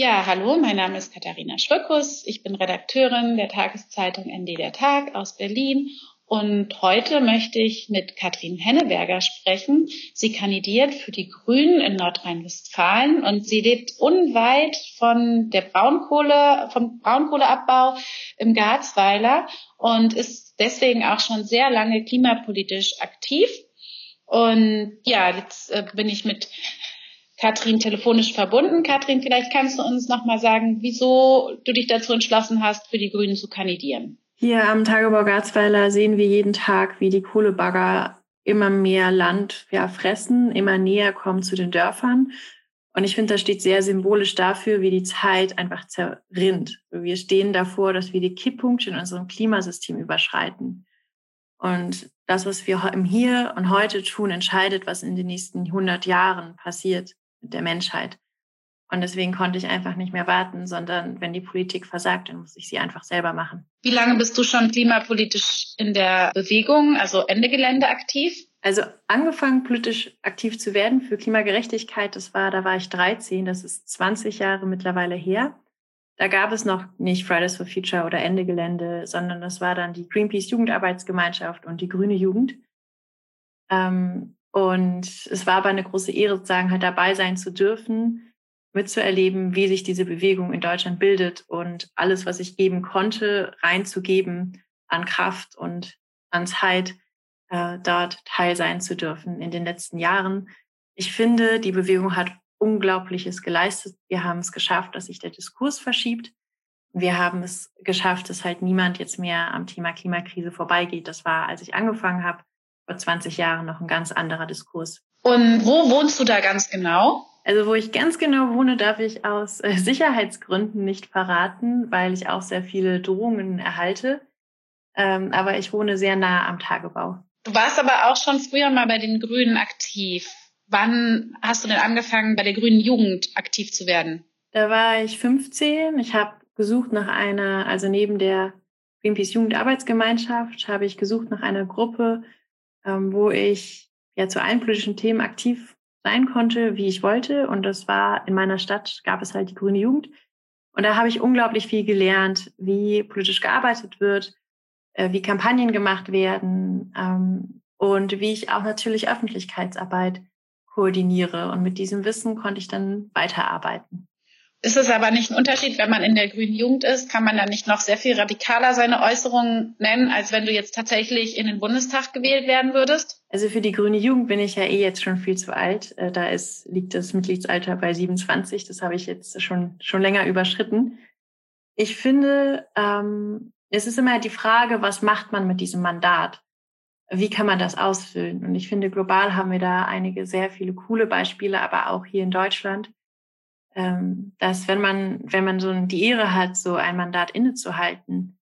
Ja, hallo, mein Name ist Katharina Schröckus. Ich bin Redakteurin der Tageszeitung ND der Tag aus Berlin. Und heute möchte ich mit Katrin Henneberger sprechen. Sie kandidiert für die Grünen in Nordrhein-Westfalen und sie lebt unweit von der Braunkohle, vom Braunkohleabbau im Garzweiler und ist deswegen auch schon sehr lange klimapolitisch aktiv. Und ja, jetzt äh, bin ich mit Katrin telefonisch verbunden. Katrin, vielleicht kannst du uns noch mal sagen, wieso du dich dazu entschlossen hast, für die Grünen zu kandidieren. Hier am Tagebau Garzweiler sehen wir jeden Tag, wie die Kohlebagger immer mehr Land ja, fressen, immer näher kommen zu den Dörfern. Und ich finde, das steht sehr symbolisch dafür, wie die Zeit einfach zerrinnt. Wir stehen davor, dass wir die Kipppunkte in unserem Klimasystem überschreiten. Und das, was wir im Hier und heute tun, entscheidet, was in den nächsten 100 Jahren passiert der Menschheit. Und deswegen konnte ich einfach nicht mehr warten, sondern wenn die Politik versagt, dann muss ich sie einfach selber machen. Wie lange bist du schon klimapolitisch in der Bewegung, also Ende Gelände aktiv? Also angefangen politisch aktiv zu werden für Klimagerechtigkeit, das war, da war ich 13, das ist 20 Jahre mittlerweile her. Da gab es noch nicht Fridays for Future oder Ende Gelände, sondern das war dann die Greenpeace Jugendarbeitsgemeinschaft und die Grüne Jugend. Ähm, und es war aber eine große Ehre, sozusagen halt dabei sein zu dürfen, mitzuerleben, wie sich diese Bewegung in Deutschland bildet und alles, was ich geben konnte, reinzugeben an Kraft und an Zeit, äh, dort teil sein zu dürfen in den letzten Jahren. Ich finde, die Bewegung hat Unglaubliches geleistet. Wir haben es geschafft, dass sich der Diskurs verschiebt. Wir haben es geschafft, dass halt niemand jetzt mehr am Thema Klimakrise vorbeigeht. Das war, als ich angefangen habe, vor 20 Jahren noch ein ganz anderer Diskurs. Und wo wohnst du da ganz genau? Also wo ich ganz genau wohne, darf ich aus äh, Sicherheitsgründen nicht verraten, weil ich auch sehr viele Drohungen erhalte. Ähm, aber ich wohne sehr nah am Tagebau. Du warst aber auch schon früher mal bei den Grünen aktiv. Wann hast du denn angefangen, bei der Grünen Jugend aktiv zu werden? Da war ich 15. Ich habe gesucht nach einer, also neben der Greenpeace Jugendarbeitsgemeinschaft, habe ich gesucht nach einer Gruppe, ähm, wo ich ja zu allen politischen Themen aktiv sein konnte, wie ich wollte. Und das war in meiner Stadt, gab es halt die Grüne Jugend. Und da habe ich unglaublich viel gelernt, wie politisch gearbeitet wird, äh, wie Kampagnen gemacht werden ähm, und wie ich auch natürlich Öffentlichkeitsarbeit koordiniere. Und mit diesem Wissen konnte ich dann weiterarbeiten. Ist es aber nicht ein Unterschied, wenn man in der grünen Jugend ist? Kann man dann nicht noch sehr viel radikaler seine Äußerungen nennen, als wenn du jetzt tatsächlich in den Bundestag gewählt werden würdest? Also für die grüne Jugend bin ich ja eh jetzt schon viel zu alt. Äh, da ist, liegt das Mitgliedsalter bei 27. Das habe ich jetzt schon, schon länger überschritten. Ich finde, ähm, es ist immer die Frage, was macht man mit diesem Mandat? Wie kann man das ausfüllen? Und ich finde, global haben wir da einige sehr viele coole Beispiele, aber auch hier in Deutschland dass wenn man, wenn man so die Ehre hat, so ein Mandat innezuhalten,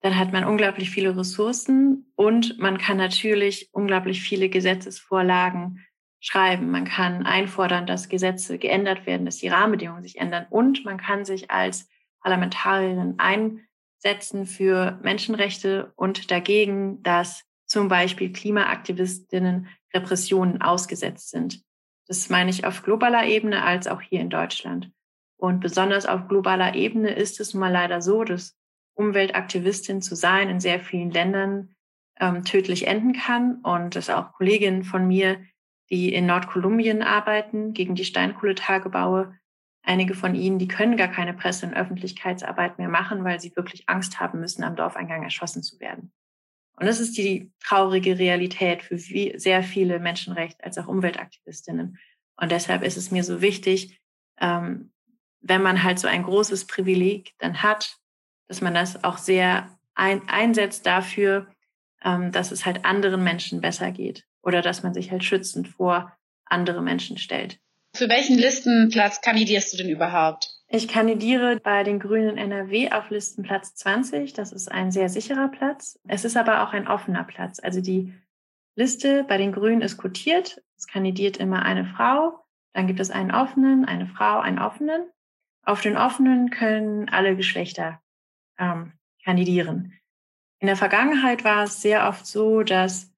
dann hat man unglaublich viele Ressourcen und man kann natürlich unglaublich viele Gesetzesvorlagen schreiben. Man kann einfordern, dass Gesetze geändert werden, dass die Rahmenbedingungen sich ändern und man kann sich als Parlamentarierin einsetzen für Menschenrechte und dagegen, dass zum Beispiel Klimaaktivistinnen Repressionen ausgesetzt sind. Das meine ich auf globaler Ebene als auch hier in Deutschland. Und besonders auf globaler Ebene ist es mal leider so, dass Umweltaktivistin zu sein in sehr vielen Ländern ähm, tödlich enden kann und dass auch Kolleginnen von mir, die in Nordkolumbien arbeiten, gegen die Steinkohletagebaue, einige von ihnen, die können gar keine Presse- und Öffentlichkeitsarbeit mehr machen, weil sie wirklich Angst haben müssen, am Dorfeingang erschossen zu werden. Und das ist die traurige Realität für sehr viele Menschenrecht- als auch Umweltaktivistinnen. Und deshalb ist es mir so wichtig, ähm, wenn man halt so ein großes Privileg dann hat, dass man das auch sehr ein, einsetzt dafür, ähm, dass es halt anderen Menschen besser geht oder dass man sich halt schützend vor andere Menschen stellt. Für welchen Listenplatz kandidierst du denn überhaupt? Ich kandidiere bei den Grünen NRW auf Listenplatz 20. Das ist ein sehr sicherer Platz. Es ist aber auch ein offener Platz. Also die Liste bei den Grünen ist quotiert. Es kandidiert immer eine Frau. Dann gibt es einen offenen, eine Frau, einen offenen. Auf den offenen können alle Geschlechter ähm, kandidieren. In der Vergangenheit war es sehr oft so, dass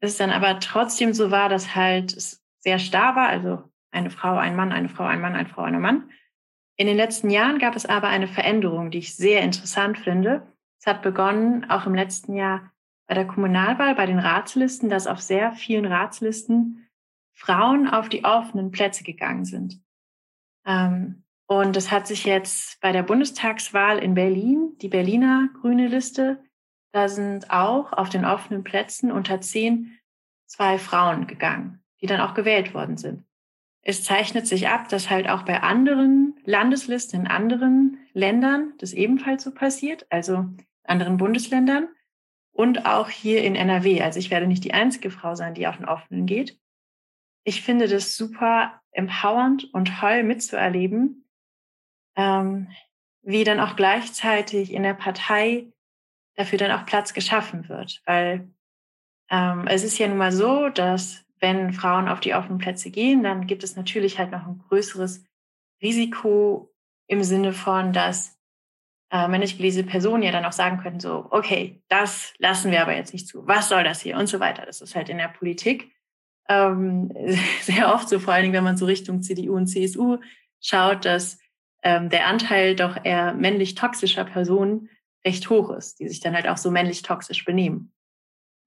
es dann aber trotzdem so war, dass halt es sehr starr war. Also eine Frau, ein Mann, eine Frau, ein Mann, eine Frau, ein Mann. In den letzten Jahren gab es aber eine Veränderung, die ich sehr interessant finde. Es hat begonnen, auch im letzten Jahr bei der Kommunalwahl, bei den Ratslisten, dass auf sehr vielen Ratslisten Frauen auf die offenen Plätze gegangen sind. Ähm, und es hat sich jetzt bei der Bundestagswahl in Berlin, die Berliner grüne Liste, da sind auch auf den offenen Plätzen unter zehn zwei Frauen gegangen, die dann auch gewählt worden sind. Es zeichnet sich ab, dass halt auch bei anderen Landeslisten in anderen Ländern das ebenfalls so passiert, also anderen Bundesländern und auch hier in NRW. Also ich werde nicht die einzige Frau sein, die auf den offenen geht. Ich finde das super empowernd und toll mitzuerleben, ähm, wie dann auch gleichzeitig in der Partei dafür dann auch Platz geschaffen wird. Weil ähm, es ist ja nun mal so, dass wenn Frauen auf die offenen Plätze gehen, dann gibt es natürlich halt noch ein größeres Risiko im Sinne von, dass äh, männlich gelesene Personen ja dann auch sagen könnten, so, okay, das lassen wir aber jetzt nicht zu. Was soll das hier? Und so weiter. Das ist halt in der Politik ähm, sehr oft so, vor allen Dingen, wenn man so Richtung CDU und CSU schaut, dass ähm, der Anteil doch eher männlich toxischer Personen recht hoch ist, die sich dann halt auch so männlich toxisch benehmen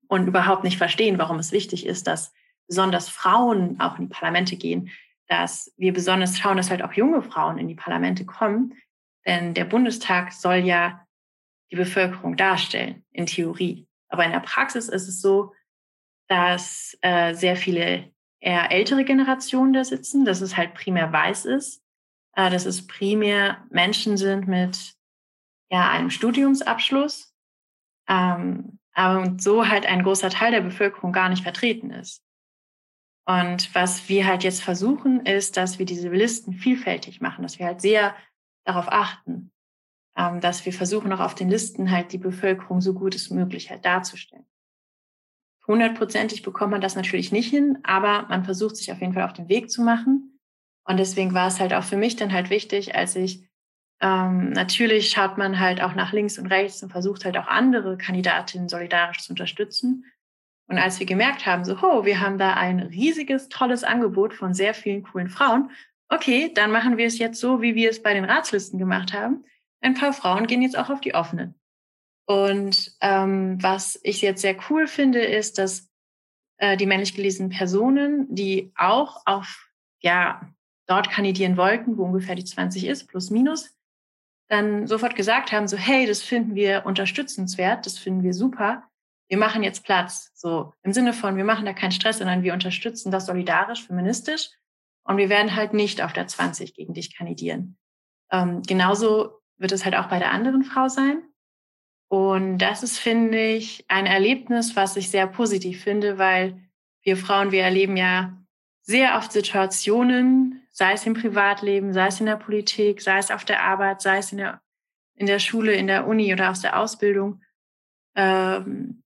und überhaupt nicht verstehen, warum es wichtig ist, dass besonders Frauen auch in die Parlamente gehen, dass wir besonders schauen, dass halt auch junge Frauen in die Parlamente kommen, denn der Bundestag soll ja die Bevölkerung darstellen, in Theorie. Aber in der Praxis ist es so, dass äh, sehr viele eher ältere Generationen da sitzen, dass es halt primär weiß ist, äh, dass es primär Menschen sind mit ja, einem Studiumsabschluss, ähm, aber so halt ein großer Teil der Bevölkerung gar nicht vertreten ist. Und was wir halt jetzt versuchen, ist, dass wir diese Listen vielfältig machen, dass wir halt sehr darauf achten, ähm, dass wir versuchen, auch auf den Listen halt die Bevölkerung so gut es möglich halt darzustellen. Hundertprozentig bekommt man das natürlich nicht hin, aber man versucht sich auf jeden Fall auf den Weg zu machen. Und deswegen war es halt auch für mich dann halt wichtig, als ich ähm, natürlich schaut man halt auch nach links und rechts und versucht halt auch andere Kandidatinnen solidarisch zu unterstützen. Und als wir gemerkt haben, so, oh, wir haben da ein riesiges, tolles Angebot von sehr vielen coolen Frauen, okay, dann machen wir es jetzt so, wie wir es bei den Ratslisten gemacht haben. Ein paar Frauen gehen jetzt auch auf die offenen. Und ähm, was ich jetzt sehr cool finde, ist, dass äh, die männlich gelesenen Personen, die auch auf, ja, dort kandidieren wollten, wo ungefähr die 20 ist, plus minus, dann sofort gesagt haben, so, hey, das finden wir unterstützenswert, das finden wir super. Wir machen jetzt Platz. So im Sinne von, wir machen da keinen Stress, sondern wir unterstützen das solidarisch, feministisch. Und wir werden halt nicht auf der 20 gegen dich kandidieren. Ähm, genauso wird es halt auch bei der anderen Frau sein. Und das ist, finde ich, ein Erlebnis, was ich sehr positiv finde, weil wir Frauen, wir erleben ja sehr oft Situationen, sei es im Privatleben, sei es in der Politik, sei es auf der Arbeit, sei es in der, in der Schule, in der Uni oder aus der Ausbildung, ähm,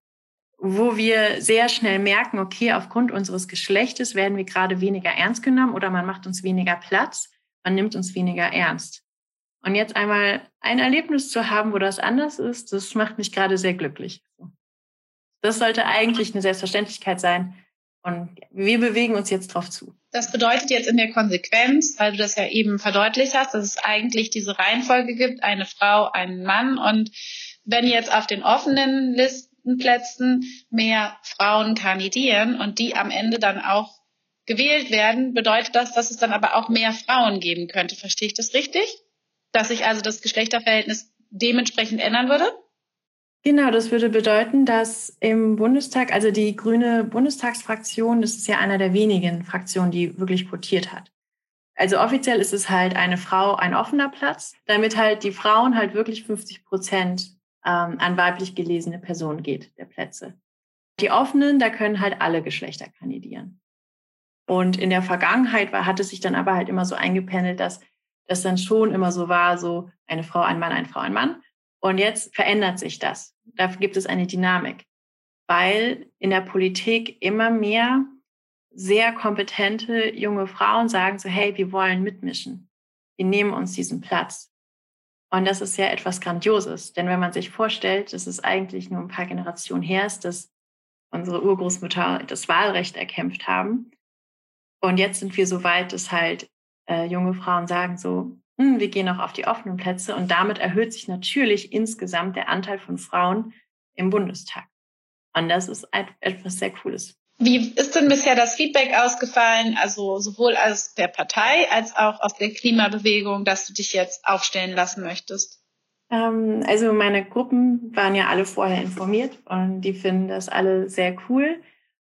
wo wir sehr schnell merken, okay, aufgrund unseres Geschlechtes werden wir gerade weniger ernst genommen oder man macht uns weniger Platz, man nimmt uns weniger ernst. Und jetzt einmal ein Erlebnis zu haben, wo das anders ist, das macht mich gerade sehr glücklich. Das sollte eigentlich eine Selbstverständlichkeit sein. Und wir bewegen uns jetzt drauf zu. Das bedeutet jetzt in der Konsequenz, weil du das ja eben verdeutlicht hast, dass es eigentlich diese Reihenfolge gibt, eine Frau, einen Mann. Und wenn jetzt auf den offenen Listenplätzen mehr Frauen kandidieren und die am Ende dann auch gewählt werden, bedeutet das, dass es dann aber auch mehr Frauen geben könnte. Verstehe ich das richtig? dass sich also das Geschlechterverhältnis dementsprechend ändern würde? Genau, das würde bedeuten, dass im Bundestag, also die grüne Bundestagsfraktion, das ist ja einer der wenigen Fraktionen, die wirklich quotiert hat. Also offiziell ist es halt eine Frau ein offener Platz, damit halt die Frauen halt wirklich 50 Prozent ähm, an weiblich gelesene Personen geht, der Plätze. Die offenen, da können halt alle Geschlechter kandidieren. Und in der Vergangenheit war, hat es sich dann aber halt immer so eingependelt, dass das dann schon immer so war, so eine Frau, ein Mann, eine Frau, ein Mann. Und jetzt verändert sich das. Dafür gibt es eine Dynamik, weil in der Politik immer mehr sehr kompetente junge Frauen sagen so, hey, wir wollen mitmischen. Wir nehmen uns diesen Platz. Und das ist ja etwas Grandioses. Denn wenn man sich vorstellt, dass es eigentlich nur ein paar Generationen her ist, dass unsere Urgroßmutter das Wahlrecht erkämpft haben. Und jetzt sind wir so weit, dass halt äh, junge Frauen sagen so, hm, wir gehen auch auf die offenen Plätze und damit erhöht sich natürlich insgesamt der Anteil von Frauen im Bundestag. Und das ist etwas sehr Cooles. Wie ist denn bisher das Feedback ausgefallen, also sowohl aus der Partei als auch aus der Klimabewegung, dass du dich jetzt aufstellen lassen möchtest? Ähm, also meine Gruppen waren ja alle vorher informiert und die finden das alle sehr cool.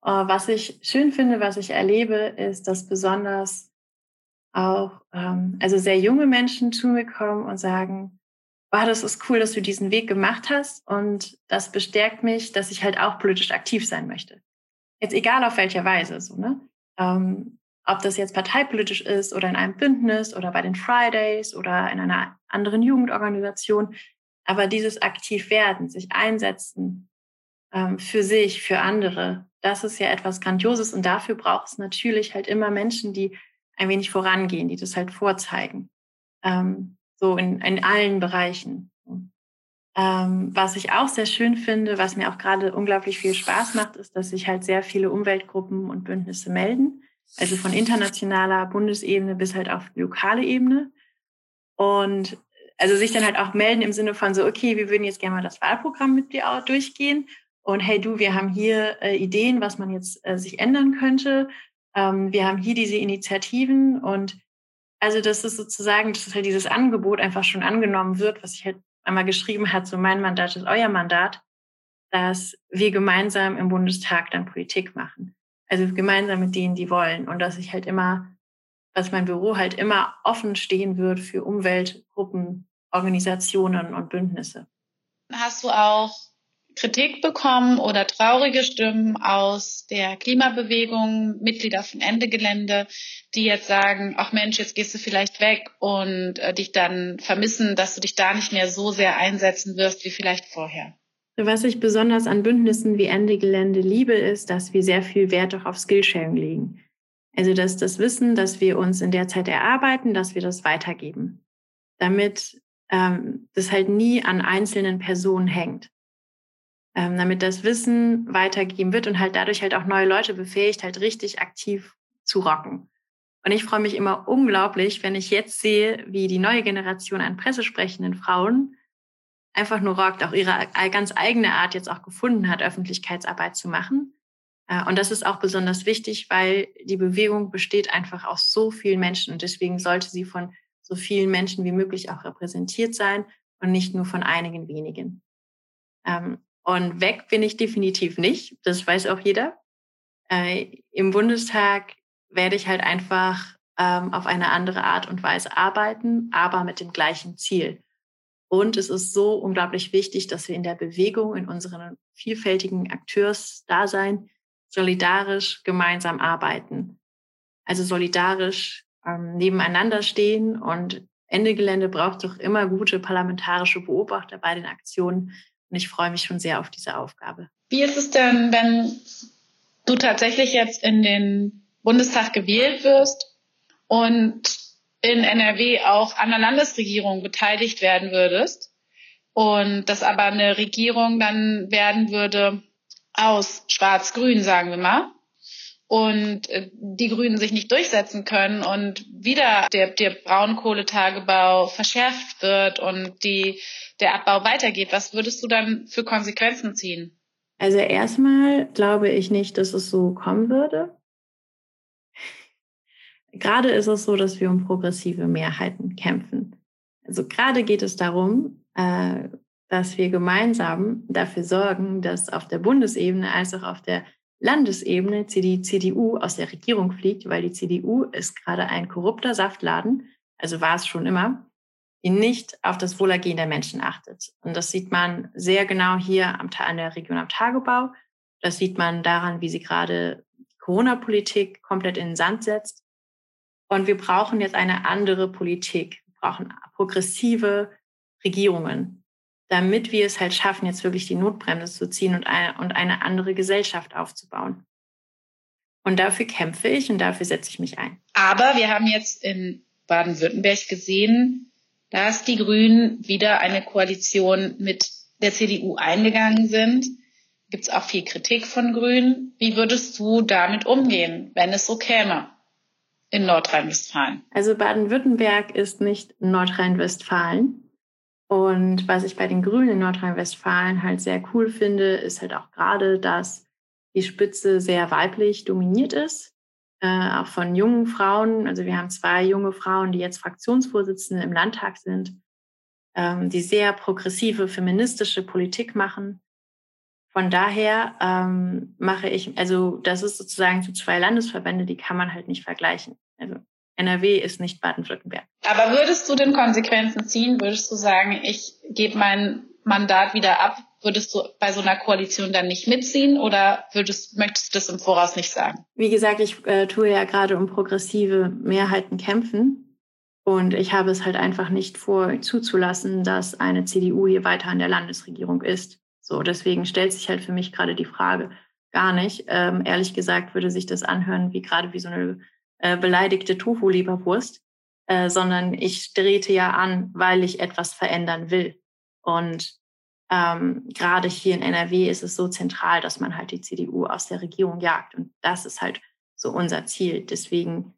Äh, was ich schön finde, was ich erlebe, ist, dass besonders auch ähm, also sehr junge Menschen zu mir kommen und sagen, wow, das ist cool, dass du diesen Weg gemacht hast und das bestärkt mich, dass ich halt auch politisch aktiv sein möchte. Jetzt egal auf welcher Weise, so, ne? Ähm, ob das jetzt parteipolitisch ist oder in einem Bündnis oder bei den Fridays oder in einer anderen Jugendorganisation. Aber dieses aktiv werden, sich einsetzen ähm, für sich, für andere, das ist ja etwas Grandioses. Und dafür braucht es natürlich halt immer Menschen, die ein wenig vorangehen, die das halt vorzeigen. Ähm, so in, in allen Bereichen. Ähm, was ich auch sehr schön finde, was mir auch gerade unglaublich viel Spaß macht, ist, dass sich halt sehr viele Umweltgruppen und Bündnisse melden. Also von internationaler Bundesebene bis halt auf lokale Ebene. Und also sich dann halt auch melden im Sinne von so, okay, wir würden jetzt gerne mal das Wahlprogramm mit dir auch durchgehen. Und hey du, wir haben hier äh, Ideen, was man jetzt äh, sich ändern könnte. Ähm, wir haben hier diese Initiativen und also das ist sozusagen, dass halt dieses Angebot einfach schon angenommen wird, was ich halt einmal geschrieben hat, so mein Mandat ist euer Mandat, dass wir gemeinsam im Bundestag dann Politik machen. Also gemeinsam mit denen, die wollen. Und dass ich halt immer, dass mein Büro halt immer offen stehen wird für Umweltgruppen, Organisationen und Bündnisse. Hast du auch Kritik bekommen oder traurige Stimmen aus der Klimabewegung, Mitglieder von Ende Gelände, die jetzt sagen, ach Mensch, jetzt gehst du vielleicht weg und äh, dich dann vermissen, dass du dich da nicht mehr so sehr einsetzen wirst wie vielleicht vorher. Was ich besonders an Bündnissen wie Ende Gelände liebe, ist, dass wir sehr viel Wert auch auf Skillsharing legen. Also dass das Wissen, das wir uns in der Zeit erarbeiten, dass wir das weitergeben, damit ähm, das halt nie an einzelnen Personen hängt ähm, damit das Wissen weitergegeben wird und halt dadurch halt auch neue Leute befähigt, halt richtig aktiv zu rocken. Und ich freue mich immer unglaublich, wenn ich jetzt sehe, wie die neue Generation an pressesprechenden Frauen einfach nur rockt, auch ihre ganz eigene Art jetzt auch gefunden hat, Öffentlichkeitsarbeit zu machen. Äh, und das ist auch besonders wichtig, weil die Bewegung besteht einfach aus so vielen Menschen und deswegen sollte sie von so vielen Menschen wie möglich auch repräsentiert sein und nicht nur von einigen wenigen. Und weg bin ich definitiv nicht. Das weiß auch jeder. Äh, Im Bundestag werde ich halt einfach ähm, auf eine andere Art und Weise arbeiten, aber mit dem gleichen Ziel. Und es ist so unglaublich wichtig, dass wir in der Bewegung, in unseren vielfältigen Akteursdasein solidarisch gemeinsam arbeiten. Also solidarisch ähm, nebeneinander stehen und Ende Gelände braucht doch immer gute parlamentarische Beobachter bei den Aktionen, und ich freue mich schon sehr auf diese Aufgabe. Wie ist es denn, wenn du tatsächlich jetzt in den Bundestag gewählt wirst und in NRW auch an der Landesregierung beteiligt werden würdest und das aber eine Regierung dann werden würde aus Schwarz-Grün, sagen wir mal, und äh, die Grünen sich nicht durchsetzen können und wieder der, der Braunkohletagebau verschärft wird und die der Abbau weitergeht, was würdest du dann für Konsequenzen ziehen? Also erstmal glaube ich nicht, dass es so kommen würde. Gerade ist es so, dass wir um progressive Mehrheiten kämpfen. Also gerade geht es darum, äh, dass wir gemeinsam dafür sorgen, dass auf der Bundesebene als auch auf der Landesebene die CDU aus der Regierung fliegt, weil die CDU ist gerade ein korrupter Saftladen, also war es schon immer die nicht auf das Wohlergehen der Menschen achtet. Und das sieht man sehr genau hier am, an der Region am Tagebau. Das sieht man daran, wie sie gerade die Corona-Politik komplett in den Sand setzt. Und wir brauchen jetzt eine andere Politik. Wir brauchen progressive Regierungen, damit wir es halt schaffen, jetzt wirklich die Notbremse zu ziehen und eine, und eine andere Gesellschaft aufzubauen. Und dafür kämpfe ich und dafür setze ich mich ein. Aber wir haben jetzt in Baden-Württemberg gesehen, dass die Grünen wieder eine Koalition mit der CDU eingegangen sind. Gibt es auch viel Kritik von Grünen. Wie würdest du damit umgehen, wenn es so käme? in Nordrhein-Westfalen? Also Baden-Württemberg ist nicht Nordrhein-Westfalen. Und was ich bei den Grünen in Nordrhein-Westfalen halt sehr cool finde, ist halt auch gerade, dass die Spitze sehr weiblich dominiert ist, äh, auch von jungen Frauen. Also wir haben zwei junge Frauen, die jetzt Fraktionsvorsitzende im Landtag sind, ähm, die sehr progressive feministische Politik machen. Von daher ähm, mache ich, also das ist sozusagen zu zwei Landesverbände, die kann man halt nicht vergleichen. Also NRW ist nicht Baden-Württemberg. Aber würdest du denn Konsequenzen ziehen? Würdest du sagen, ich gebe mein Mandat wieder ab? Würdest du bei so einer Koalition dann nicht mitziehen oder würdest, möchtest du das im Voraus nicht sagen? Wie gesagt, ich äh, tue ja gerade um progressive Mehrheiten kämpfen. Und ich habe es halt einfach nicht vor, zuzulassen, dass eine CDU hier weiter in der Landesregierung ist. So, deswegen stellt sich halt für mich gerade die Frage gar nicht. Ähm, ehrlich gesagt würde sich das anhören wie gerade wie so eine äh, beleidigte Tofu-Leberwurst, äh, sondern ich drehte ja an, weil ich etwas verändern will. Und ähm, gerade hier in NRW ist es so zentral, dass man halt die CDU aus der Regierung jagt. Und das ist halt so unser Ziel. Deswegen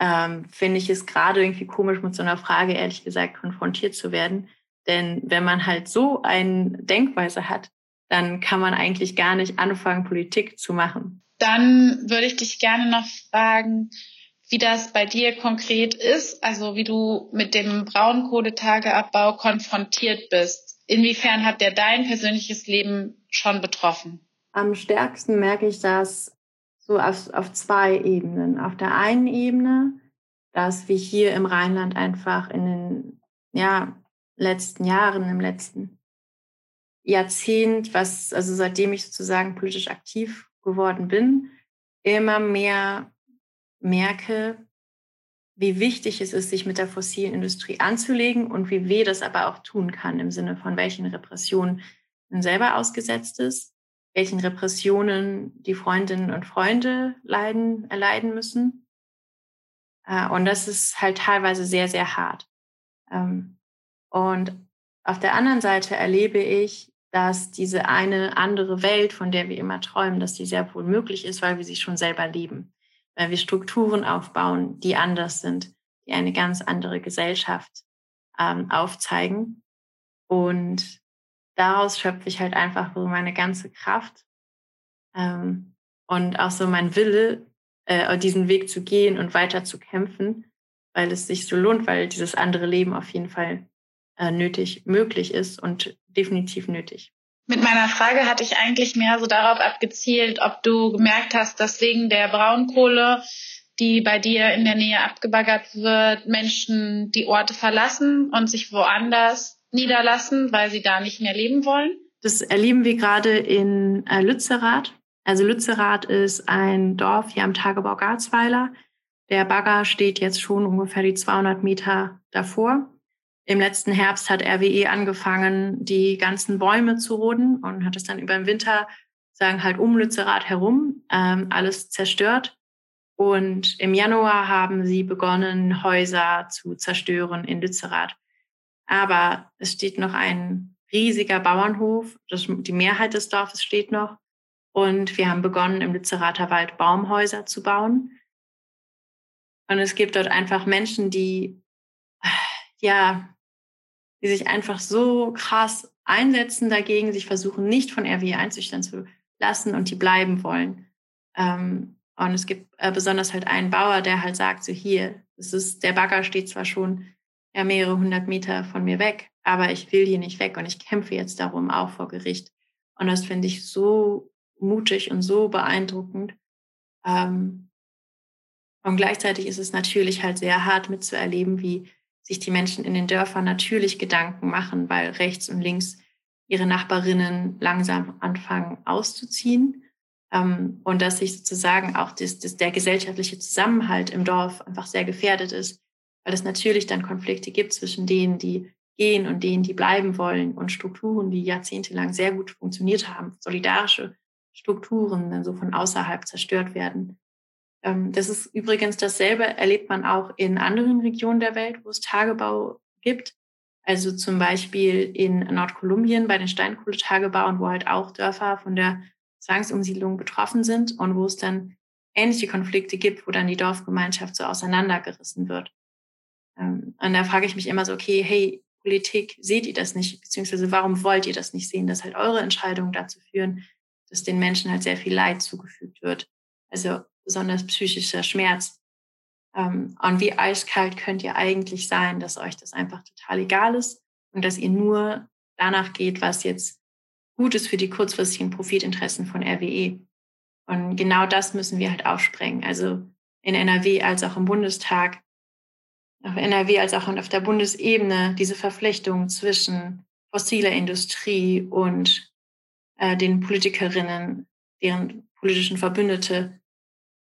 ähm, finde ich es gerade irgendwie komisch, mit so einer Frage ehrlich gesagt konfrontiert zu werden. Denn wenn man halt so eine Denkweise hat, dann kann man eigentlich gar nicht anfangen, Politik zu machen. Dann würde ich dich gerne noch fragen, wie das bei dir konkret ist, also wie du mit dem Braunkohletageabbau konfrontiert bist. Inwiefern hat der dein persönliches Leben schon betroffen? Am stärksten merke ich das so auf, auf zwei Ebenen. Auf der einen Ebene, dass wir hier im Rheinland einfach in den ja, letzten Jahren, im letzten Jahrzehnt, was, also seitdem ich sozusagen politisch aktiv geworden bin, immer mehr merke, wie wichtig es ist, sich mit der fossilen Industrie anzulegen und wie weh das aber auch tun kann im Sinne von welchen Repressionen man selber ausgesetzt ist, welchen Repressionen die Freundinnen und Freunde leiden, erleiden müssen. Äh, und das ist halt teilweise sehr, sehr hart. Ähm, und auf der anderen Seite erlebe ich, dass diese eine andere Welt, von der wir immer träumen, dass die sehr wohl möglich ist, weil wir sie schon selber leben weil wir Strukturen aufbauen, die anders sind, die eine ganz andere Gesellschaft ähm, aufzeigen. Und daraus schöpfe ich halt einfach so meine ganze Kraft ähm, und auch so mein Wille, äh, diesen Weg zu gehen und weiter zu kämpfen, weil es sich so lohnt, weil dieses andere Leben auf jeden Fall äh, nötig, möglich ist und definitiv nötig. Mit meiner Frage hatte ich eigentlich mehr so darauf abgezielt, ob du gemerkt hast, dass wegen der Braunkohle, die bei dir in der Nähe abgebaggert wird, Menschen die Orte verlassen und sich woanders niederlassen, weil sie da nicht mehr leben wollen? Das erleben wir gerade in äh, Lützerath. Also Lützerath ist ein Dorf hier am Tagebau Garzweiler. Der Bagger steht jetzt schon ungefähr die 200 Meter davor. Im letzten Herbst hat RWE angefangen, die ganzen Bäume zu roden und hat es dann über den Winter, sagen halt um Lützerath herum, ähm, alles zerstört. Und im Januar haben sie begonnen, Häuser zu zerstören in Lützerath. Aber es steht noch ein riesiger Bauernhof. Das, die Mehrheit des Dorfes steht noch. Und wir haben begonnen, im Lützerater Wald Baumhäuser zu bauen. Und es gibt dort einfach Menschen, die, ja, die sich einfach so krass einsetzen dagegen, sich versuchen, nicht von RWE einzüchtern zu lassen und die bleiben wollen. Ähm, und es gibt äh, besonders halt einen Bauer, der halt sagt, so hier, es ist, der Bagger steht zwar schon ja, mehrere hundert Meter von mir weg, aber ich will hier nicht weg und ich kämpfe jetzt darum auch vor Gericht. Und das finde ich so mutig und so beeindruckend. Ähm, und gleichzeitig ist es natürlich halt sehr hart mitzuerleben, wie sich die Menschen in den Dörfern natürlich Gedanken machen, weil rechts und links ihre Nachbarinnen langsam anfangen auszuziehen ähm, und dass sich sozusagen auch das, das, der gesellschaftliche Zusammenhalt im Dorf einfach sehr gefährdet ist, weil es natürlich dann Konflikte gibt zwischen denen, die gehen und denen, die bleiben wollen und Strukturen, die jahrzehntelang sehr gut funktioniert haben, solidarische Strukturen dann so von außerhalb zerstört werden. Ähm, das ist übrigens dasselbe, erlebt man auch in anderen Regionen der Welt, wo es Tagebau gibt. Also zum Beispiel in Nordkolumbien bei den Steinkohletagebauen, wo halt auch Dörfer von der Zwangsumsiedlung betroffen sind und wo es dann ähnliche Konflikte gibt, wo dann die Dorfgemeinschaft so auseinandergerissen wird. Ähm, und da frage ich mich immer so, okay, hey, Politik, seht ihr das nicht? Beziehungsweise warum wollt ihr das nicht sehen, dass halt eure Entscheidungen dazu führen, dass den Menschen halt sehr viel Leid zugefügt wird? Also besonders psychischer Schmerz. Ähm, und wie eiskalt könnt ihr eigentlich sein, dass euch das einfach total egal ist und dass ihr nur danach geht, was jetzt gut ist für die kurzfristigen Profitinteressen von RWE. Und genau das müssen wir halt aufsprengen. Also in NRW als auch im Bundestag, auf NRW als auch auf der Bundesebene, diese Verflechtung zwischen fossiler Industrie und äh, den Politikerinnen, deren politischen Verbündete,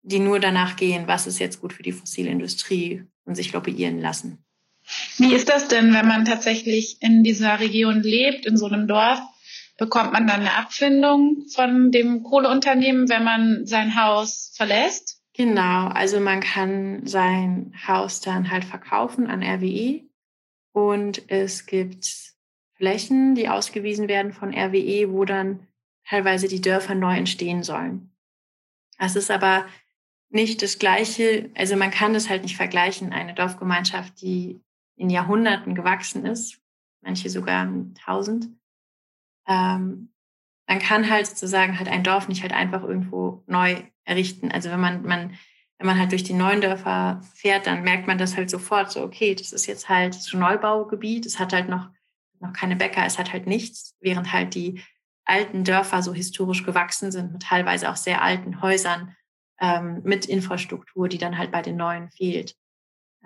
die nur danach gehen, was ist jetzt gut für die fossile Industrie und sich lobbyieren lassen. Wie ist das denn, wenn man tatsächlich in dieser Region lebt, in so einem Dorf? Bekommt man dann eine Abfindung von dem Kohleunternehmen, wenn man sein Haus verlässt? Genau, also man kann sein Haus dann halt verkaufen an RWE und es gibt Flächen, die ausgewiesen werden von RWE, wo dann teilweise die Dörfer neu entstehen sollen. Es ist aber nicht das Gleiche, also man kann das halt nicht vergleichen, eine Dorfgemeinschaft, die in Jahrhunderten gewachsen ist, manche sogar tausend, ähm, man kann halt sozusagen halt ein Dorf nicht halt einfach irgendwo neu errichten. Also wenn man, man, wenn man halt durch die neuen Dörfer fährt, dann merkt man das halt sofort so, okay, das ist jetzt halt so Neubaugebiet, es hat halt noch, noch keine Bäcker, es hat halt nichts, während halt die alten Dörfer so historisch gewachsen sind mit teilweise auch sehr alten Häusern ähm, mit Infrastruktur, die dann halt bei den neuen fehlt.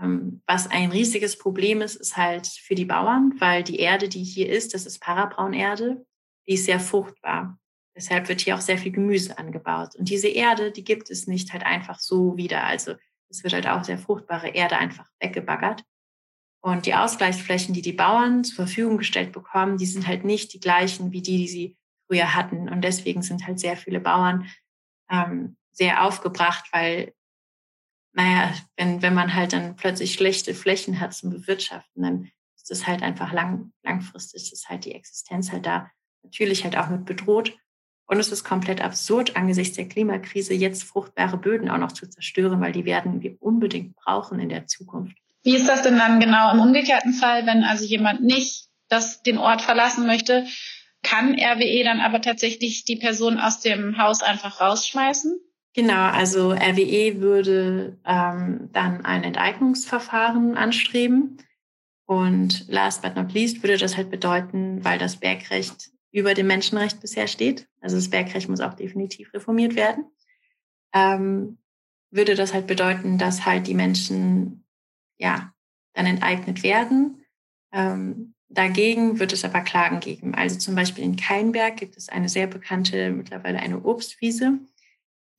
Ähm, was ein riesiges Problem ist, ist halt für die Bauern, weil die Erde, die hier ist, das ist Parabraunerde, die ist sehr fruchtbar. Deshalb wird hier auch sehr viel Gemüse angebaut. Und diese Erde, die gibt es nicht halt einfach so wieder. Also es wird halt auch sehr fruchtbare Erde einfach weggebaggert. Und die Ausgleichsflächen, die die Bauern zur Verfügung gestellt bekommen, die sind halt nicht die gleichen wie die, die sie früher hatten. Und deswegen sind halt sehr viele Bauern ähm, sehr aufgebracht, weil naja, wenn, wenn man halt dann plötzlich schlechte Flächen hat zum Bewirtschaften, dann ist das halt einfach lang, langfristig, ist halt die Existenz halt da natürlich halt auch mit bedroht. Und es ist komplett absurd, angesichts der Klimakrise jetzt fruchtbare Böden auch noch zu zerstören, weil die werden wir unbedingt brauchen in der Zukunft. Wie ist das denn dann genau im umgekehrten Fall, wenn also jemand nicht das, den Ort verlassen möchte? Kann RWE dann aber tatsächlich die Person aus dem Haus einfach rausschmeißen? Genau, also RWE würde ähm, dann ein Enteignungsverfahren anstreben. Und last but not least würde das halt bedeuten, weil das Bergrecht über dem Menschenrecht bisher steht, also das Bergrecht muss auch definitiv reformiert werden, ähm, würde das halt bedeuten, dass halt die Menschen ja dann enteignet werden. Ähm, dagegen wird es aber Klagen geben. Also zum Beispiel in Keinberg gibt es eine sehr bekannte, mittlerweile eine Obstwiese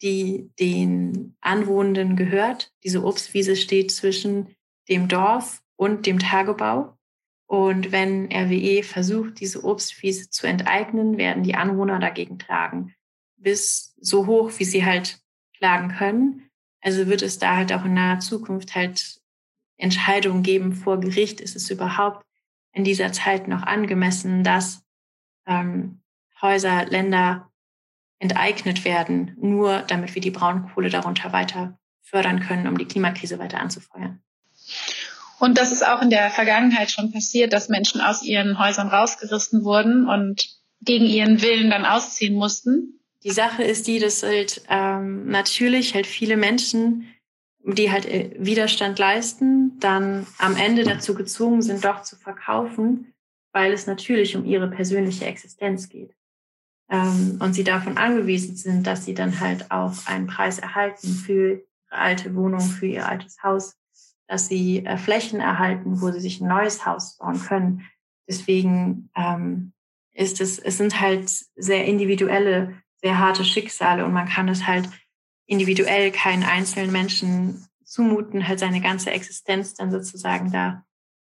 die den Anwohnenden gehört. Diese Obstwiese steht zwischen dem Dorf und dem Tagebau. Und wenn RWE versucht, diese Obstwiese zu enteignen, werden die Anwohner dagegen klagen. Bis so hoch, wie sie halt klagen können. Also wird es da halt auch in naher Zukunft halt Entscheidungen geben vor Gericht. Ist es überhaupt in dieser Zeit noch angemessen, dass ähm, Häuser, Länder enteignet werden, nur damit wir die Braunkohle darunter weiter fördern können, um die Klimakrise weiter anzufeuern. Und das ist auch in der Vergangenheit schon passiert, dass Menschen aus ihren Häusern rausgerissen wurden und gegen ihren Willen dann ausziehen mussten. Die Sache ist die, dass halt ähm, natürlich halt viele Menschen, die halt äh, Widerstand leisten, dann am Ende dazu gezwungen sind, doch zu verkaufen, weil es natürlich um ihre persönliche Existenz geht ähm, und sie davon angewiesen sind, dass sie dann halt auch einen Preis erhalten für ihre alte Wohnung, für ihr altes Haus, dass sie äh, Flächen erhalten, wo sie sich ein neues Haus bauen können. Deswegen ähm, ist es, es sind halt sehr individuelle, sehr harte Schicksale und man kann es halt individuell keinen einzelnen Menschen zumuten, halt seine ganze Existenz dann sozusagen da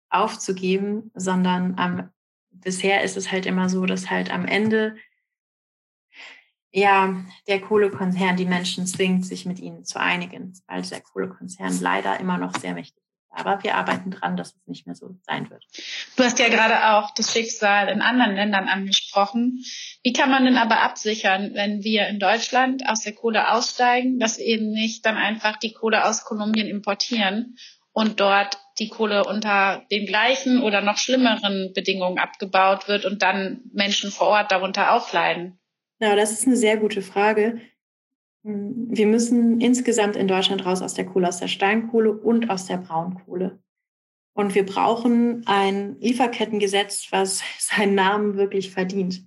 aufzugeben, sondern am, bisher ist es halt immer so, dass halt am Ende ja, der Kohlekonzern die Menschen zwingt, sich mit ihnen zu einigen, weil der Kohlekonzern leider immer noch sehr mächtig ist. Aber wir arbeiten dran, dass es nicht mehr so sein wird. Du hast ja gerade auch das Schicksal in anderen Ländern angesprochen. Wie kann man denn aber absichern, wenn wir in Deutschland aus der Kohle aussteigen, dass eben nicht dann einfach die Kohle aus Kolumbien importieren und dort die Kohle unter den gleichen oder noch schlimmeren Bedingungen abgebaut wird und dann Menschen vor Ort darunter auch leiden? Ja, das ist eine sehr gute Frage. Wir müssen insgesamt in Deutschland raus aus der Kohle, aus der Steinkohle und aus der Braunkohle. Und wir brauchen ein Lieferkettengesetz, was seinen Namen wirklich verdient.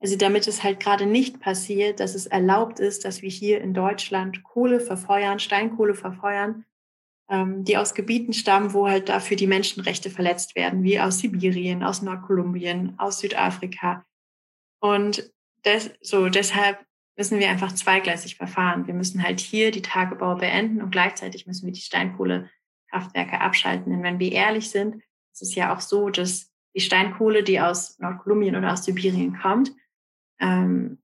Also damit es halt gerade nicht passiert, dass es erlaubt ist, dass wir hier in Deutschland Kohle verfeuern, Steinkohle verfeuern, ähm, die aus Gebieten stammen, wo halt dafür die Menschenrechte verletzt werden, wie aus Sibirien, aus Nordkolumbien, aus Südafrika. Und des, so deshalb müssen wir einfach zweigleisig verfahren. Wir müssen halt hier die Tagebau beenden und gleichzeitig müssen wir die Steinkohlekraftwerke abschalten. Denn wenn wir ehrlich sind, ist es ja auch so, dass die Steinkohle, die aus Nordkolumbien oder aus Sibirien kommt, ähm,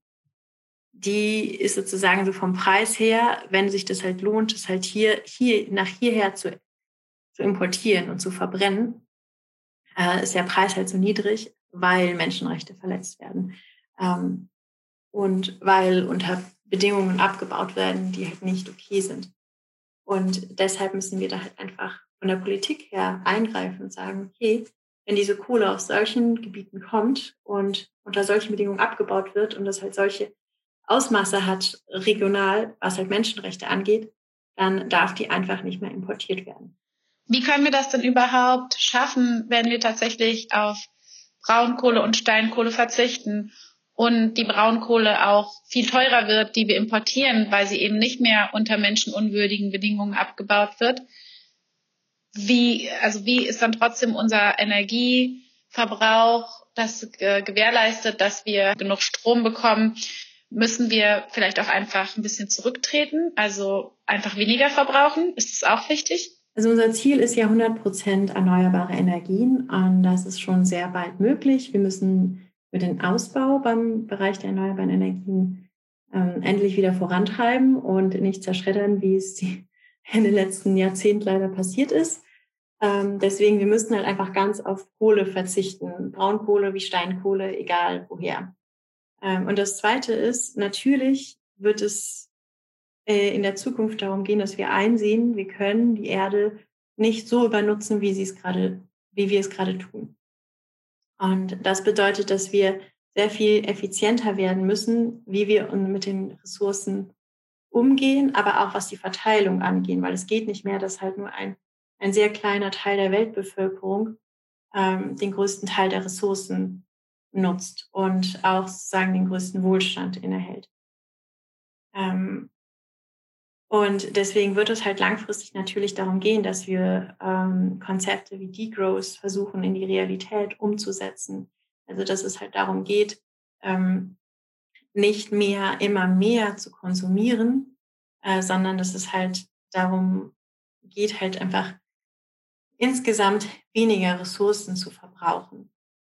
die ist sozusagen so vom Preis her, wenn sich das halt lohnt, es halt hier, hier nach hierher zu, zu importieren und zu verbrennen, äh, ist der Preis halt so niedrig, weil Menschenrechte verletzt werden. Ähm, und weil unter Bedingungen abgebaut werden, die halt nicht okay sind. Und deshalb müssen wir da halt einfach von der Politik her eingreifen und sagen, okay, wenn diese Kohle aus solchen Gebieten kommt und unter solchen Bedingungen abgebaut wird und das halt solche Ausmaße hat regional, was halt Menschenrechte angeht, dann darf die einfach nicht mehr importiert werden. Wie können wir das denn überhaupt schaffen, wenn wir tatsächlich auf Braunkohle und Steinkohle verzichten und die Braunkohle auch viel teurer wird, die wir importieren, weil sie eben nicht mehr unter menschenunwürdigen Bedingungen abgebaut wird. Wie, also wie ist dann trotzdem unser Energieverbrauch, das äh, gewährleistet, dass wir genug Strom bekommen? Müssen wir vielleicht auch einfach ein bisschen zurücktreten, also einfach weniger verbrauchen? Ist das auch wichtig? Also unser Ziel ist ja 100 Prozent erneuerbare Energien und das ist schon sehr bald möglich. Wir müssen für den Ausbau beim Bereich der erneuerbaren Energien ähm, endlich wieder vorantreiben und nicht zerschreddern, wie es die, in den letzten Jahrzehnten leider passiert ist. Ähm, deswegen, wir müssten halt einfach ganz auf Kohle verzichten. Braunkohle wie Steinkohle, egal woher. Ähm, und das Zweite ist, natürlich wird es äh, in der Zukunft darum gehen, dass wir einsehen, wir können die Erde nicht so übernutzen, wie sie es gerade, wie wir es gerade tun. Und das bedeutet, dass wir sehr viel effizienter werden müssen, wie wir mit den Ressourcen umgehen, aber auch was die Verteilung angeht, weil es geht nicht mehr, dass halt nur ein, ein sehr kleiner Teil der Weltbevölkerung ähm, den größten Teil der Ressourcen nutzt und auch sozusagen den größten Wohlstand innehält. Ähm, und deswegen wird es halt langfristig natürlich darum gehen, dass wir ähm, Konzepte wie Degrowth versuchen in die Realität umzusetzen. Also dass es halt darum geht, ähm, nicht mehr immer mehr zu konsumieren, äh, sondern dass es halt darum geht, halt einfach insgesamt weniger Ressourcen zu verbrauchen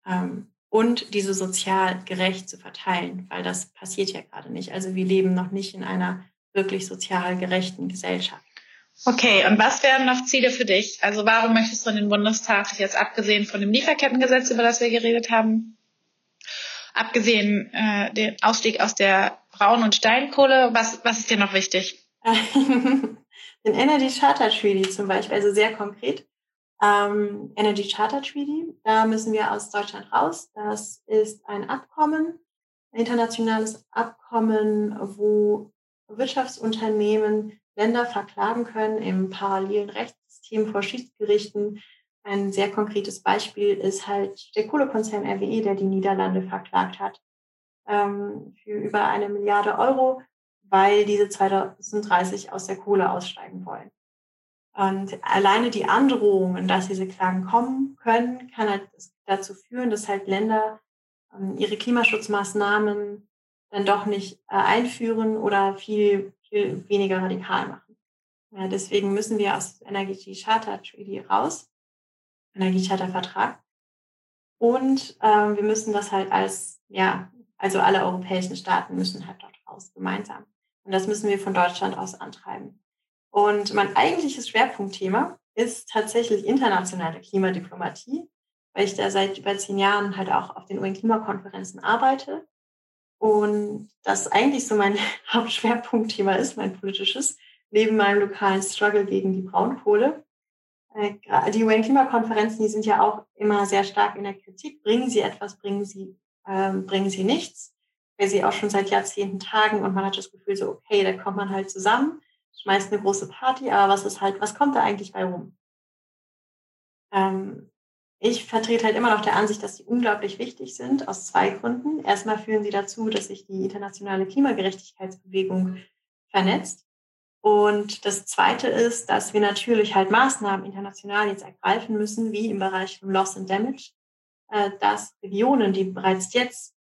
ähm, und diese sozial gerecht zu verteilen, weil das passiert ja gerade nicht. Also wir leben noch nicht in einer wirklich sozial gerechten Gesellschaft. Okay, und was wären noch Ziele für dich? Also warum möchtest du in den Bundestag, jetzt abgesehen von dem Lieferkettengesetz, über das wir geredet haben, abgesehen äh, den Ausstieg aus der Braun- und Steinkohle, was, was ist dir noch wichtig? den Energy Charter Treaty zum Beispiel, also sehr konkret. Ähm, Energy Charter Treaty, da müssen wir aus Deutschland raus. Das ist ein Abkommen, ein internationales Abkommen, wo Wirtschaftsunternehmen Länder verklagen können im parallelen Rechtssystem vor Schiedsgerichten. Ein sehr konkretes Beispiel ist halt der Kohlekonzern RWE, der die Niederlande verklagt hat ähm, für über eine Milliarde Euro, weil diese 2030 aus der Kohle aussteigen wollen. Und alleine die Androhungen, dass diese Klagen kommen können, kann halt dazu führen, dass halt Länder ähm, ihre Klimaschutzmaßnahmen dann doch nicht äh, einführen oder viel, viel weniger radikal machen. Ja, deswegen müssen wir aus Energy Charter Treaty raus, Energy Charter Vertrag. Und ähm, wir müssen das halt als, ja, also alle europäischen Staaten müssen halt dort raus, gemeinsam. Und das müssen wir von Deutschland aus antreiben. Und mein eigentliches Schwerpunktthema ist tatsächlich internationale Klimadiplomatie, weil ich da seit über zehn Jahren halt auch auf den UN-Klimakonferenzen arbeite und das eigentlich so mein Hauptschwerpunktthema ist, mein politisches, neben meinem lokalen Struggle gegen die Braunkohle. Äh, die UN-Klimakonferenzen, die sind ja auch immer sehr stark in der Kritik. Bringen sie etwas, bringen sie, ähm, bringen sie nichts? Weil sie auch schon seit Jahrzehnten tagen und man hat das Gefühl so, okay, da kommt man halt zusammen, schmeißt eine große Party, aber was ist halt, was kommt da eigentlich bei rum? Ähm, ich vertrete halt immer noch der Ansicht, dass sie unglaublich wichtig sind, aus zwei Gründen. Erstmal führen sie dazu, dass sich die internationale Klimagerechtigkeitsbewegung vernetzt. Und das Zweite ist, dass wir natürlich halt Maßnahmen international jetzt ergreifen müssen, wie im Bereich von Loss and Damage, äh, dass Regionen, die bereits jetzt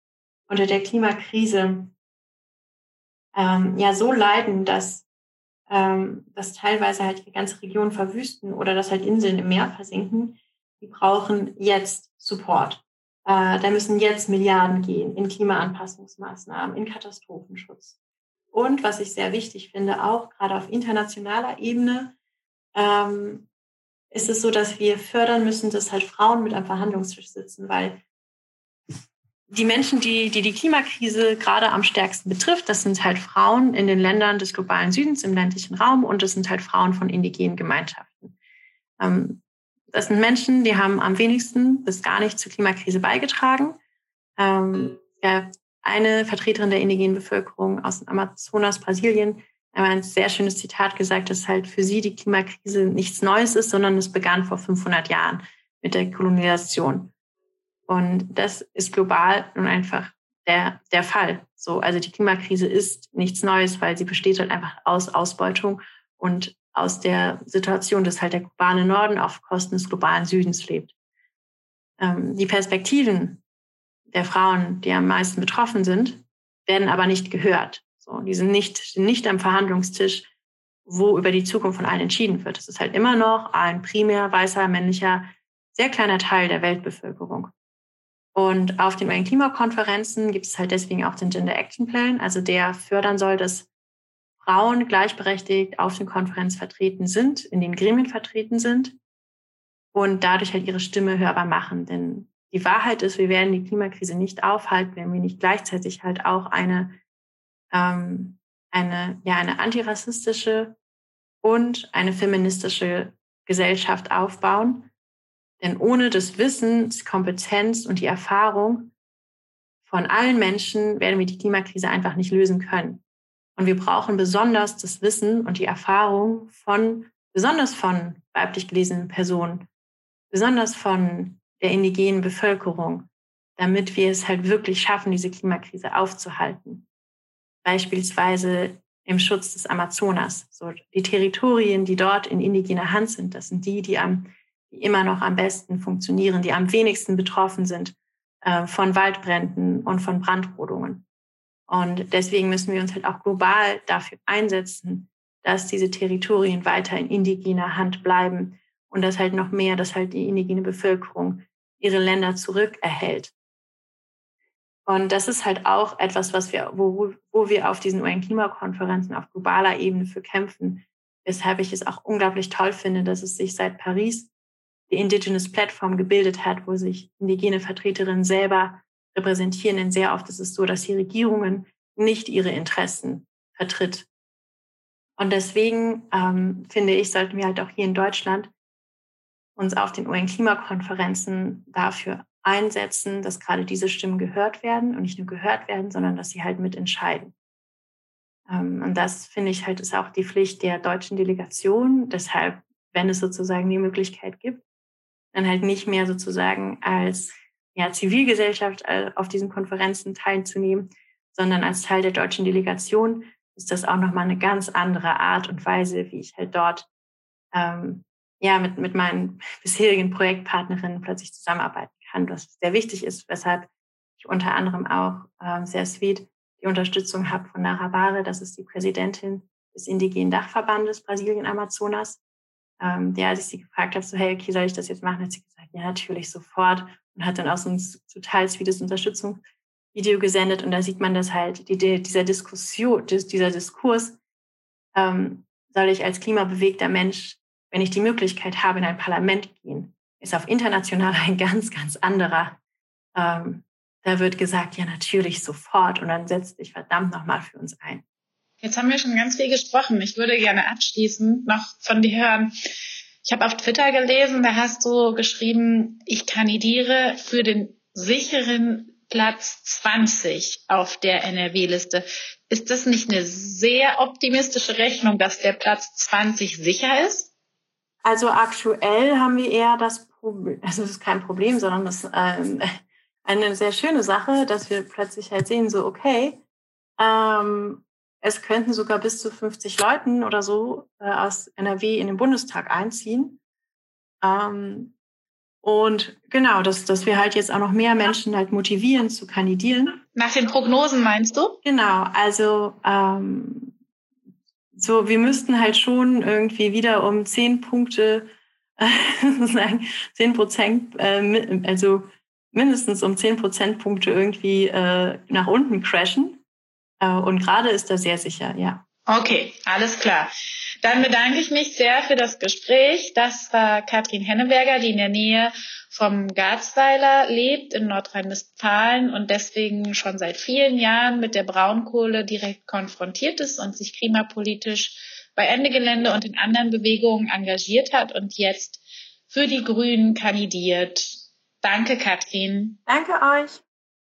unter der Klimakrise ähm, ja so leiden, dass, ähm, dass teilweise halt die ganze Region verwüsten oder dass halt Inseln im Meer versinken, die brauchen jetzt Support. Äh, da müssen jetzt Milliarden gehen in Klimaanpassungsmaßnahmen, in Katastrophenschutz. Und was ich sehr wichtig finde, auch gerade auf internationaler Ebene, ähm, ist es so, dass wir fördern müssen, dass halt Frauen mit am Verhandlungstisch sitzen, weil die Menschen, die, die die Klimakrise gerade am stärksten betrifft, das sind halt Frauen in den Ländern des globalen Südens im ländlichen Raum und das sind halt Frauen von indigenen Gemeinschaften. Ähm, das sind Menschen, die haben am wenigsten bis gar nicht zur Klimakrise beigetragen. Ähm, ja, eine Vertreterin der indigenen Bevölkerung aus Amazonas, Brasilien, hat ein sehr schönes Zitat gesagt, dass halt für sie die Klimakrise nichts Neues ist, sondern es begann vor 500 Jahren mit der Kolonisation. Und das ist global nun einfach der, der Fall. So, also die Klimakrise ist nichts Neues, weil sie besteht halt einfach aus Ausbeutung und aus der Situation, dass halt der globale Norden auf Kosten des globalen Südens lebt. Ähm, die Perspektiven der Frauen, die am meisten betroffen sind, werden aber nicht gehört. So, die sind nicht, nicht am Verhandlungstisch, wo über die Zukunft von allen entschieden wird. Es ist halt immer noch ein primär weißer, männlicher, sehr kleiner Teil der Weltbevölkerung. Und auf den UN-Klimakonferenzen gibt es halt deswegen auch den Gender Action Plan, also der fördern soll, dass Frauen gleichberechtigt auf den Konferenz vertreten sind, in den Gremien vertreten sind und dadurch halt ihre Stimme hörbar machen. Denn die Wahrheit ist, wir werden die Klimakrise nicht aufhalten, wenn wir nicht gleichzeitig halt auch eine, ähm, eine, ja, eine antirassistische und eine feministische Gesellschaft aufbauen. Denn ohne das Wissen, die Kompetenz und die Erfahrung von allen Menschen werden wir die Klimakrise einfach nicht lösen können. Und wir brauchen besonders das Wissen und die Erfahrung von, besonders von weiblich gelesenen Personen, besonders von der indigenen Bevölkerung, damit wir es halt wirklich schaffen, diese Klimakrise aufzuhalten. Beispielsweise im Schutz des Amazonas. So die Territorien, die dort in indigener Hand sind, das sind die, die, am, die immer noch am besten funktionieren, die am wenigsten betroffen sind äh, von Waldbränden und von Brandrodungen. Und deswegen müssen wir uns halt auch global dafür einsetzen, dass diese Territorien weiter in indigener Hand bleiben und dass halt noch mehr, dass halt die indigene Bevölkerung ihre Länder zurückerhält. Und das ist halt auch etwas, was wir, wo, wo wir auf diesen UN-Klimakonferenzen auf globaler Ebene für kämpfen, weshalb ich es auch unglaublich toll finde, dass es sich seit Paris die Indigenous Platform gebildet hat, wo sich indigene Vertreterinnen selber repräsentieren, denn sehr oft ist es so, dass die Regierungen nicht ihre Interessen vertritt. Und deswegen ähm, finde ich, sollten wir halt auch hier in Deutschland uns auf den UN-Klimakonferenzen dafür einsetzen, dass gerade diese Stimmen gehört werden und nicht nur gehört werden, sondern dass sie halt mitentscheiden. Ähm, und das finde ich halt ist auch die Pflicht der deutschen Delegation. Deshalb, wenn es sozusagen die Möglichkeit gibt, dann halt nicht mehr sozusagen als ja, Zivilgesellschaft äh, auf diesen Konferenzen teilzunehmen, sondern als Teil der deutschen Delegation ist das auch nochmal eine ganz andere Art und Weise, wie ich halt dort ähm, ja mit, mit meinen bisherigen Projektpartnerinnen plötzlich zusammenarbeiten kann, was sehr wichtig ist, weshalb ich unter anderem auch ähm, sehr sweet die Unterstützung habe von Nara Bare, das ist die Präsidentin des indigenen Dachverbandes Brasilien-Amazonas, ähm, der, als ich sie gefragt habe, so, hey, okay, soll ich das jetzt machen, hat sie ja, natürlich sofort und hat dann auch so ein total sweetes Unterstützungsvideo gesendet. Und da sieht man das halt, die, dieser Diskussion, dieser Diskurs, ähm, soll ich als klimabewegter Mensch wenn ich die Möglichkeit habe, in ein Parlament gehen, ist auf international ein ganz, ganz anderer. Ähm, da wird gesagt, ja, natürlich sofort und dann setzt dich verdammt nochmal für uns ein. Jetzt haben wir schon ganz viel gesprochen. Ich würde gerne abschließend noch von dir hören. Ich habe auf Twitter gelesen, da hast du geschrieben, ich kandidiere für den sicheren Platz 20 auf der NRW-Liste. Ist das nicht eine sehr optimistische Rechnung, dass der Platz 20 sicher ist? Also aktuell haben wir eher das Problem, also es ist kein Problem, sondern das ist ähm, eine sehr schöne Sache, dass wir plötzlich halt sehen, so okay, ähm, es könnten sogar bis zu 50 Leuten oder so äh, aus NRW in den Bundestag einziehen. Ähm, und genau, dass, dass wir halt jetzt auch noch mehr Menschen halt motivieren zu kandidieren. Nach den Prognosen meinst du? Genau, also ähm, so, wir müssten halt schon irgendwie wieder um zehn Punkte, äh, sagen, zehn Prozent, äh, also mindestens um zehn Prozentpunkte irgendwie äh, nach unten crashen. Äh, und gerade ist da sehr sicher, ja. Okay, alles klar. Dann bedanke ich mich sehr für das Gespräch. Das war Katrin Henneberger, die in der Nähe vom Garzweiler lebt in Nordrhein-Westfalen und deswegen schon seit vielen Jahren mit der Braunkohle direkt konfrontiert ist und sich klimapolitisch bei Ende Gelände und in anderen Bewegungen engagiert hat und jetzt für die Grünen kandidiert. Danke, Katrin. Danke euch.